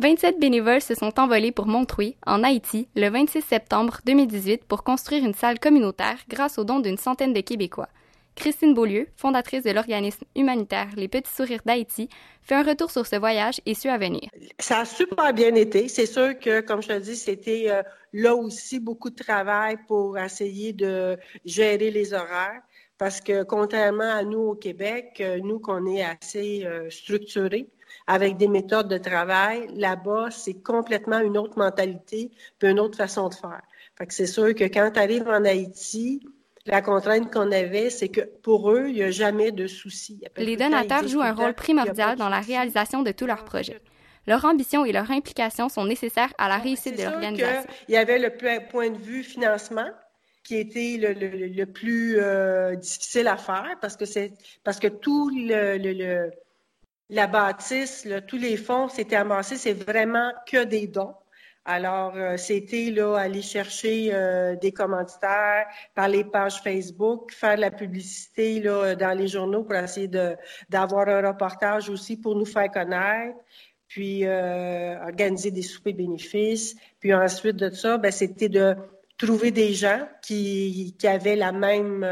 27 bénévoles se sont envolés pour Montreuil, en Haïti, le 26 septembre 2018 pour construire une salle communautaire grâce aux dons d'une centaine de Québécois. Christine Beaulieu, fondatrice de l'organisme humanitaire Les Petits Sourires d'Haïti, fait un retour sur ce voyage et ceux à venir. Ça a super bien été. C'est sûr que, comme je te dis, c'était euh, là aussi beaucoup de travail pour essayer de gérer les horaires. Parce que contrairement à nous au Québec, euh, nous qu'on est assez euh, structurés, avec des méthodes de travail. Là-bas, c'est complètement une autre mentalité, puis une autre façon de faire. Fait que c'est sûr que quand tu arrives en Haïti, la contrainte qu'on avait, c'est que pour eux, il n'y a jamais de soucis. Les donateurs jouent un rôle primordial dans la réalisation de tous leurs projets. Leur ambition et leur implication sont nécessaires à la réussite de l'organisation. Il y avait le point de vue financement qui était le, plus euh, difficile à faire parce que c'est parce que tout le, la bâtisse, tous les fonds s'étaient amassés, c'est vraiment que des dons. Alors, euh, c'était là aller chercher euh, des commanditaires par les pages Facebook, faire de la publicité là, dans les journaux pour essayer d'avoir un reportage aussi pour nous faire connaître, puis euh, organiser des soupers bénéfices. Puis ensuite de ça, ben, c'était de trouver des gens qui, qui avaient la même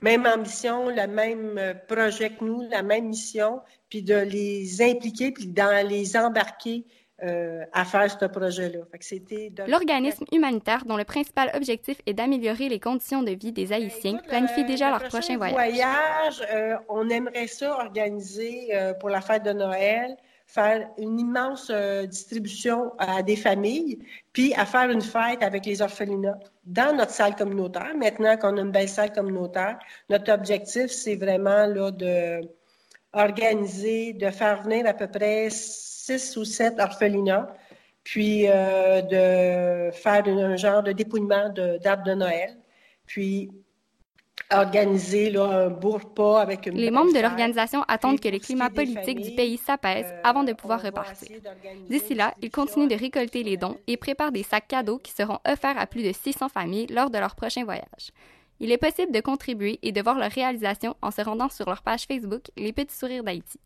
même ambition, le même euh, projet que nous, la même mission, puis de les impliquer, puis d'en les embarquer euh, à faire ce projet-là. L'organisme humanitaire, dont le principal objectif est d'améliorer les conditions de vie des ben, Haïtiens, planifie déjà leur prochain voyage. voyage euh, on aimerait ça organiser pour la fête de Noël faire une immense euh, distribution à des familles, puis à faire une fête avec les orphelinats dans notre salle communautaire. Maintenant qu'on a une belle salle communautaire, notre objectif, c'est vraiment là de organiser, de faire venir à peu près six ou sept orphelinats, puis euh, de faire un genre de dépouillement d'arbres de, de Noël, puis organiser là, un pas avec une Les membres de l'organisation attendent que le climat politique du pays s'apaise euh, avant de pouvoir repartir. D'ici là, ils continuent de récolter les dons et préparent des sacs cadeaux qui seront offerts à plus de 600 familles lors de leur prochain voyage. Il est possible de contribuer et de voir leur réalisation en se rendant sur leur page Facebook Les Petits Sourires d'Haïti.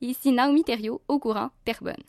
Ici Naomi Thériault, au courant, Terrebonne.